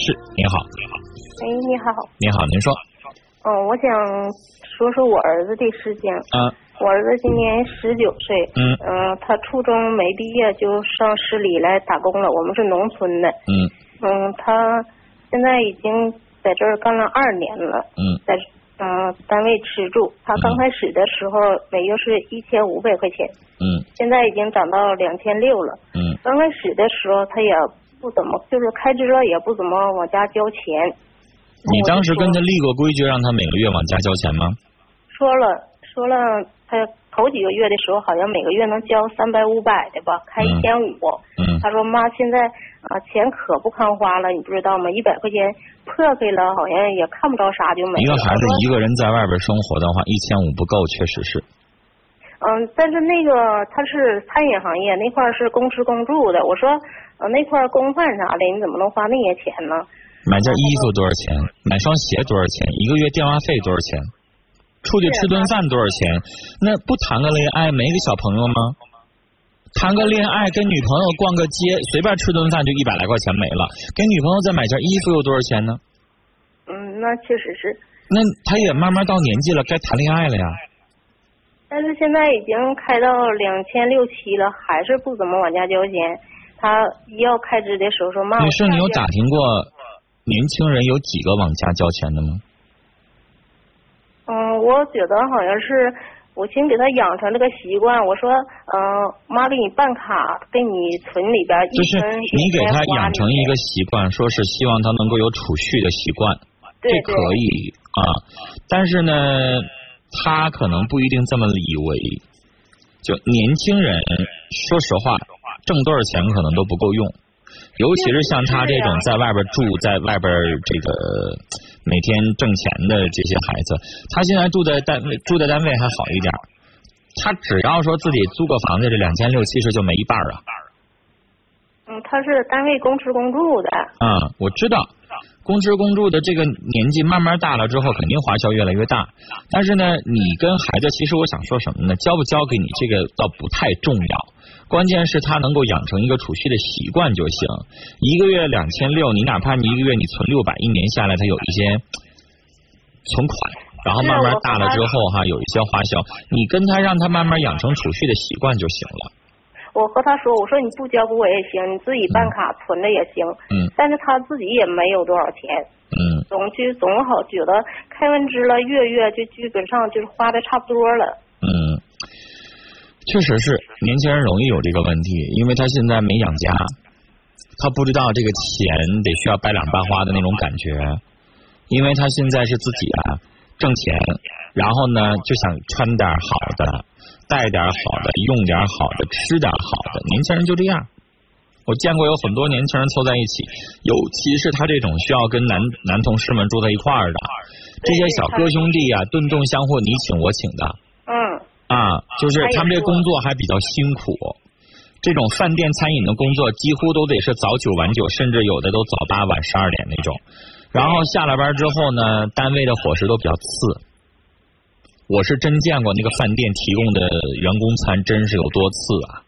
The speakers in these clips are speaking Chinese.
是，您好。哎，你好。您好，您说。嗯，我想说说我儿子的事情。嗯。我儿子今年十九岁。嗯。嗯，他初中没毕业就上市里来打工了。我们是农村的。嗯。嗯，他现在已经在这儿干了二年了。嗯。在嗯单位吃住，他刚开始的时候每月是一千五百块钱。嗯。现在已经涨到两千六了。嗯。刚开始的时候他也不怎么，就是开支了也不怎么往家交钱。你当时跟他立过规矩，让他每个月往家交钱吗？说了说了，他头几个月的时候好像每个月能交三百五百的吧，开一千五。嗯。他说妈，现在啊钱可不堪花了，你不知道吗？一百块钱破费了，好像也看不着啥就没了。一个孩子一个人在外边生活的话，一千五不够，确实是。嗯，但是那个他是餐饮行业，那块是公吃公住的。我说，呃，那块公饭啥的，你怎么能花那些钱呢？买件衣服多少钱？买双鞋多少钱？一个月电话费多少钱？出去吃顿饭多少钱？那不谈个恋爱，没个小朋友吗？谈个恋爱，跟女朋友逛个街，随便吃顿饭就一百来块钱没了。给女朋友再买件衣服又多少钱呢？嗯，那确实是。那他也慢慢到年纪了，该谈恋爱了呀。但是现在已经开到两千六七了，还是不怎么往家交钱。他要开支的时候说：“妈，女士，你有打听过？”年轻人有几个往家交钱的吗？嗯，我觉得好像是我先给他养成这个习惯。我说，嗯，妈给你办卡，给你存里边。就是你给他养成一个习惯，说是希望他能够有储蓄的习惯，这可以啊。但是呢，他可能不一定这么以为。就年轻人，说实话，挣多少钱可能都不够用。尤其是像他这种在外边住，在外边这个每天挣钱的这些孩子，他现在住在单位，住在单位还好一点。他只要说自己租个房子，这两千六七十就没一半啊。嗯，他是单位公吃公住的。嗯，我知道，公吃公住的这个年纪慢慢大了之后，肯定花销越来越大。但是呢，你跟孩子，其实我想说什么呢？交不交给你，这个倒不太重要。关键是他能够养成一个储蓄的习惯就行。一个月两千六，你哪怕你一个月你存六百，一年下来他有一些存款，然后慢慢大了之后哈，有一些花销，你跟他让他慢慢养成储蓄的习惯就行了。我和他说，我说你不交给我也行，你自己办卡存着也行。嗯。但是他自己也没有多少钱。嗯。总去总好觉得开完支了，月月就基本上就是花的差不多了。嗯。确实是年轻人容易有这个问题，因为他现在没养家，他不知道这个钱得需要掰两半花的那种感觉，因为他现在是自己啊挣钱，然后呢就想穿点好的，带点好的，用点好的，吃点好的。年轻人就这样，我见过有很多年轻人凑在一起，尤其是他这种需要跟男男同事们住在一块儿的，这些小哥兄弟啊，顿顿相互你请我请的。嗯。啊，就是他们这工作还比较辛苦，这种饭店餐饮的工作几乎都得是早九晚九，甚至有的都早八晚十二点那种。然后下了班之后呢，单位的伙食都比较次。我是真见过那个饭店提供的员工餐，真是有多次啊！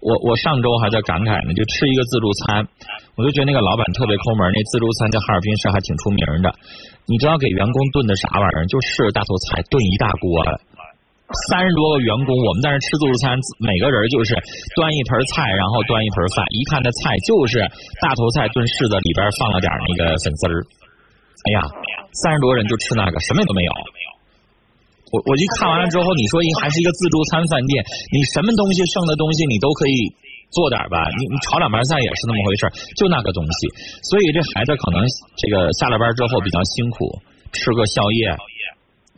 我我上周还在感慨呢，就吃一个自助餐，我就觉得那个老板特别抠门。那自助餐在哈尔滨市还挺出名的，你知道给员工炖的啥玩意儿？就是大头菜炖一大锅。三十多个员工，我们在那吃自助餐，每个人就是端一盆菜，然后端一盆饭。一看那菜就是大头菜炖柿子，里边放了点那个粉丝儿。哎呀，三十多人就吃那个，什么都没有。我我一看完了之后，你说一还是一个自助餐饭店，你什么东西剩的东西你都可以做点吧？你你炒两盘菜也是那么回事，就那个东西。所以这孩子可能这个下了班之后比较辛苦，吃个宵夜。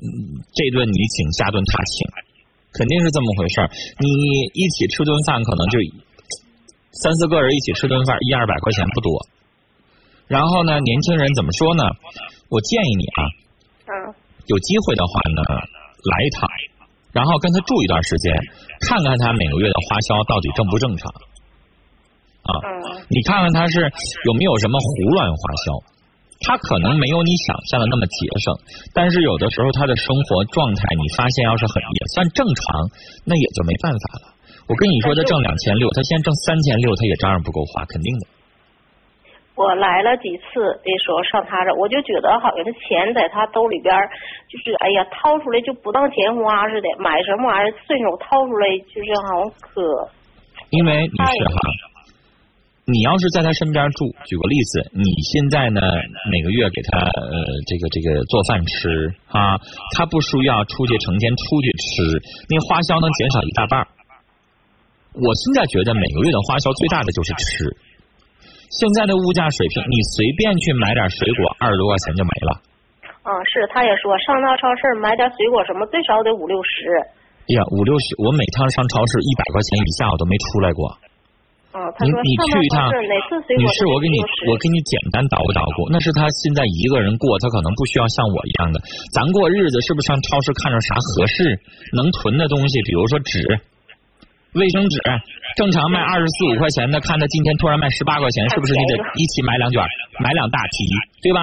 嗯，这顿你请，下顿他请，肯定是这么回事你一起吃顿饭，可能就三四个人一起吃顿饭，一二百块钱不多。然后呢，年轻人怎么说呢？我建议你啊，嗯，有机会的话呢，来一趟，然后跟他住一段时间，看看他每个月的花销到底正不正常啊？你看看他是有没有什么胡乱花销。他可能没有你想象的那么节省，但是有的时候他的生活状态，你发现要是很也算正常，那也就没办法了。我跟你说，他挣两千六，他现在挣三千六，他也照样不够花，肯定的。我我来了几次的时候上他这，我就觉得好像是钱在他兜里边，就是哎呀掏出来就不当钱花似的，买什么玩意儿顺手掏出来，就是好像可。因为你是哈，你要是在他身边住，举个例子，你现在呢每个月给他呃这个这个做饭吃啊，他不需要出去成天出去吃，那花销能减少一大半。我现在觉得每个月的花销最大的就是吃。现在的物价水平，你随便去买点水果，二十多块钱就没了。啊，是，他也说上趟超市买点水果什么，最少得五六十。呀，五六十，我每趟上超市一百块钱以下我都没出来过。嗯，他说你去一趟，女士，我给你我给你简单捣鼓捣鼓，那是他现在一个人过，他可能不需要像我一样的。咱过日子是不是上超市看着啥合适，能囤的东西，比如说纸。卫生纸正常卖二十四五块钱的，看他今天突然卖十八块钱，是不是你得一起买两卷，买两大提，对吧？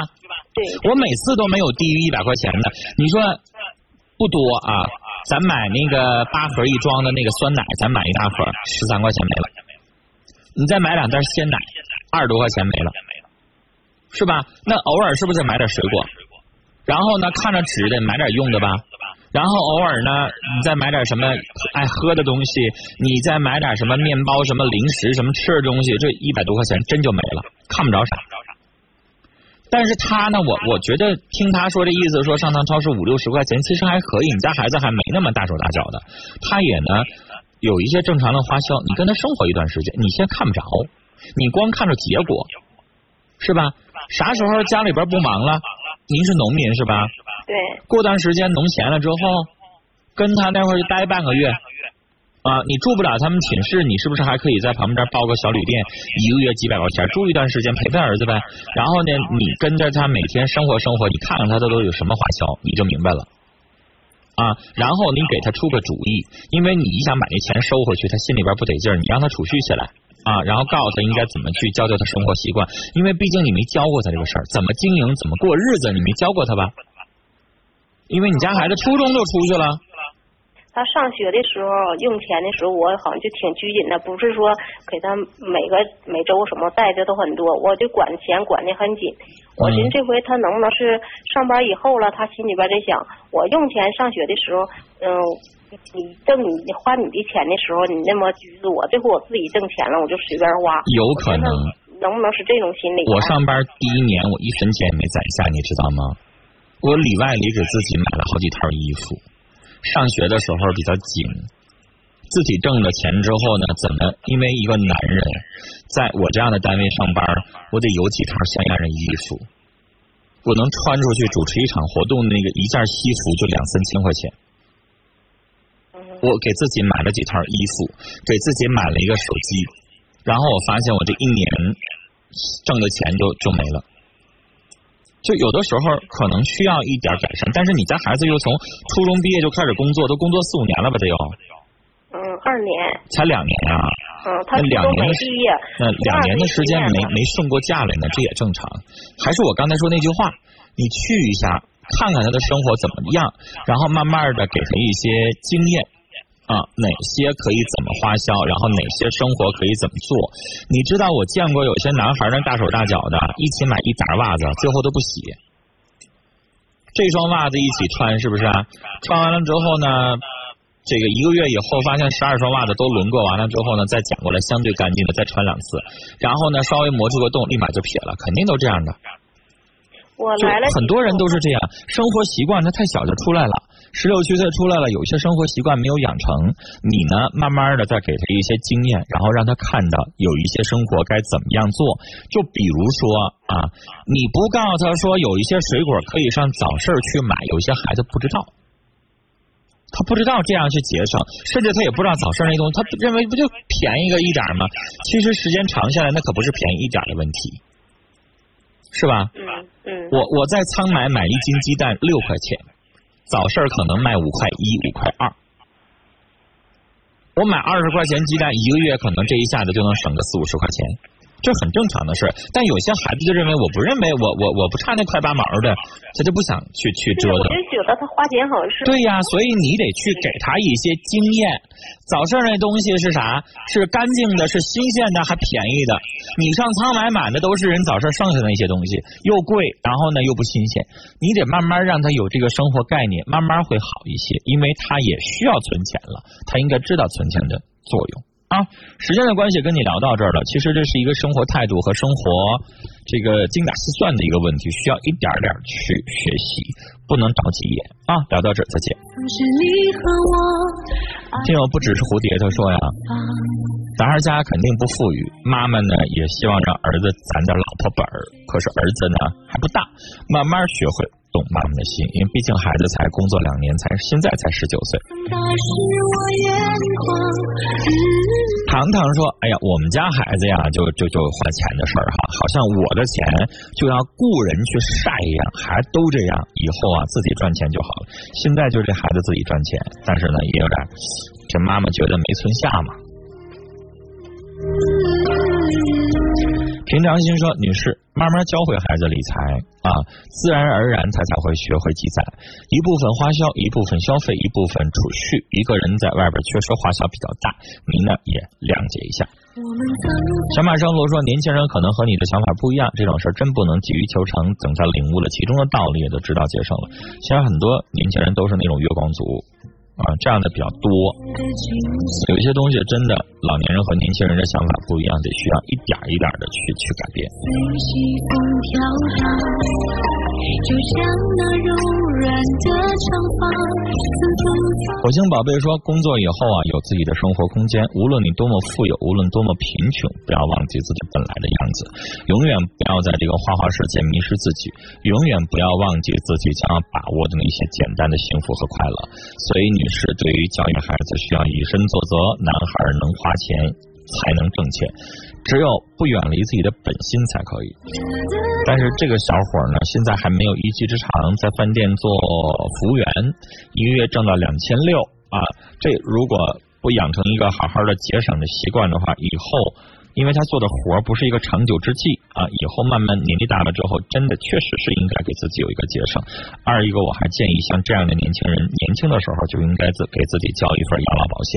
对。我每次都没有低于一百块钱的，你说不多啊？咱买那个八盒一装的那个酸奶，咱买一大盒十三块钱没了。你再买两袋鲜奶，二十多块钱没了，是吧？那偶尔是不是得买点水果？然后呢，看着值的买点用的吧。然后偶尔呢，你再买点什么爱喝的东西，你再买点什么面包、什么零食、什么吃的东西，这一百多块钱真就没了，看不着啥。但是他呢，我我觉得听他说这意思，说上趟超市五六十块钱，其实还可以。你家孩子还没那么大手大脚的，他也呢有一些正常的花销。你跟他生活一段时间，你先看不着，你光看着结果，是吧？啥时候家里边不忙了？您是农民是吧？对，过段时间农闲了之后，跟他那会儿就待半个月啊。你住不了他们寝室，你是不是还可以在旁边包个小旅店，一个月几百块钱住一段时间陪陪儿子呗？然后呢，你跟着他每天生活生活，你看看他都都有什么花销，你就明白了啊。然后你给他出个主意，因为你想把那钱收回去，他心里边不得劲儿，你让他储蓄起来啊，然后告诉他应该怎么去教教他生活习惯，因为毕竟你没教过他这个事儿，怎么经营，怎么过日子，你没教过他吧？因为你家孩子初中就出去了，他上学的时候用钱的时候，我好像就挺拘谨的，不是说给他每个每周什么带的都很多，我就管钱管的很紧。我寻思这回他能不能是上班以后了，他心里边在想，我用钱上学的时候，嗯，你挣你花你的钱的时候，你那么拘着我，这回我自己挣钱了，我就随便花。有可能，能不能是这种心理？我上班第一年，我一分钱也没攒下，你知道吗？我里外里给自己买了好几套衣服，上学的时候比较紧，自己挣了钱之后呢，怎么？因为一个男人在我这样的单位上班，我得有几套像样的衣服，我能穿出去主持一场活动，那个一件西服就两三千块钱。我给自己买了几套衣服，给自己买了一个手机，然后我发现我这一年挣的钱就就没了。就有的时候可能需要一点改善，但是你家孩子又从初中毕业就开始工作，都工作四五年了吧？得有。嗯，二年。才两年啊。嗯，他两年的毕业。那两年的时间没没顺过假来呢，这也正常。还是我刚才说那句话，你去一下，看看他的生活怎么样，然后慢慢的给他一些经验。啊，哪些可以怎么花销，然后哪些生活可以怎么做？你知道我见过有些男孩那大手大脚的，一起买一沓袜子，最后都不洗。这双袜子一起穿是不是啊？穿完了之后呢，这个一个月以后发现十二双袜子都轮过完了之后呢，再捡过来相对干净的再穿两次，然后呢稍微磨出个洞，立马就撇了，肯定都这样的。我来了，很多人都是这样，生活习惯它太小就出来了。十六七岁出来了，有些生活习惯没有养成，你呢，慢慢的再给他一些经验，然后让他看到有一些生活该怎么样做。就比如说啊，你不告诉他说有一些水果可以上早市去买，有些孩子不知道，他不知道这样去节省，甚至他也不知道早市那东西，他认为不就便宜个一点吗？其实时间长下来，那可不是便宜一点的问题，是吧？嗯嗯。我我在仓买买一斤鸡蛋六块钱。早市可能卖五块一、五块二，我买二十块钱鸡蛋，一个月可能这一下子就能省个四五十块钱。这很正常的事。但有些孩子就认为，我不认为我我我不差那块八毛的，他就不想去去折腾。我就觉得他花钱好像是。对呀，所以你得去给他一些经验。早市那东西是啥？是干净的，是新鲜的，还便宜的。你上仓买满的都是人早市剩下的那些东西，又贵，然后呢又不新鲜。你得慢慢让他有这个生活概念，慢慢会好一些，因为他也需要存钱了，他应该知道存钱的作用。啊，时间的关系跟你聊到这儿了。其实这是一个生活态度和生活这个精打细算的一个问题，需要一点点去学习，不能着急眼啊。聊到这儿，再见。听友不只是蝴蝶，他说呀，咱儿家肯定不富裕，妈妈呢也希望让儿子攒点老婆本儿，可是儿子呢还不大，慢慢学会。懂妈妈的心，因为毕竟孩子才工作两年，才现在才十九岁。糖糖说：“哎呀，我们家孩子呀，就就就花钱的事儿哈，好像我的钱就要雇人去晒一样，还都这样。以后啊，自己赚钱就好了。现在就这孩子自己赚钱，但是呢，也有点这妈妈觉得没存下嘛。”平常心说，女士，慢慢教会孩子理财啊，自然而然他才会学会积攒，一部分花销，一部分消费，一部分储蓄。一个人在外边确实花销比较大，您呢也谅解一下。小马生罗说，年轻人可能和你的想法不一样，这种事真不能急于求成。等他领悟了其中的道理，也都知道节省了。现在很多年轻人都是那种月光族。啊，这样的比较多。有一些东西真的，老年人和年轻人的想法不一样，得需要一点一点的去去改变。就像那柔软的长发，曾火星宝贝说，工作以后啊，有自己的生活空间。无论你多么富有，无论多么贫穷，不要忘记自己本来的样子。永远不要在这个花花世界迷失自己，永远不要忘记自己将要把握的那些简单的幸福和快乐。所以，女士对于教育孩子，需要以身作则。男孩能花钱才能挣钱，只有不远离自己的本心才可以。但是这个小伙呢，现在还没有一技之长，在饭店做服务员，一个月挣到两千六啊。这如果不养成一个好好的节省的习惯的话，以后。因为他做的活不是一个长久之计啊，以后慢慢年纪大了之后，真的确实是应该给自己有一个节省。二一个，我还建议像这样的年轻人，年轻的时候就应该自给自己交一份养老保险。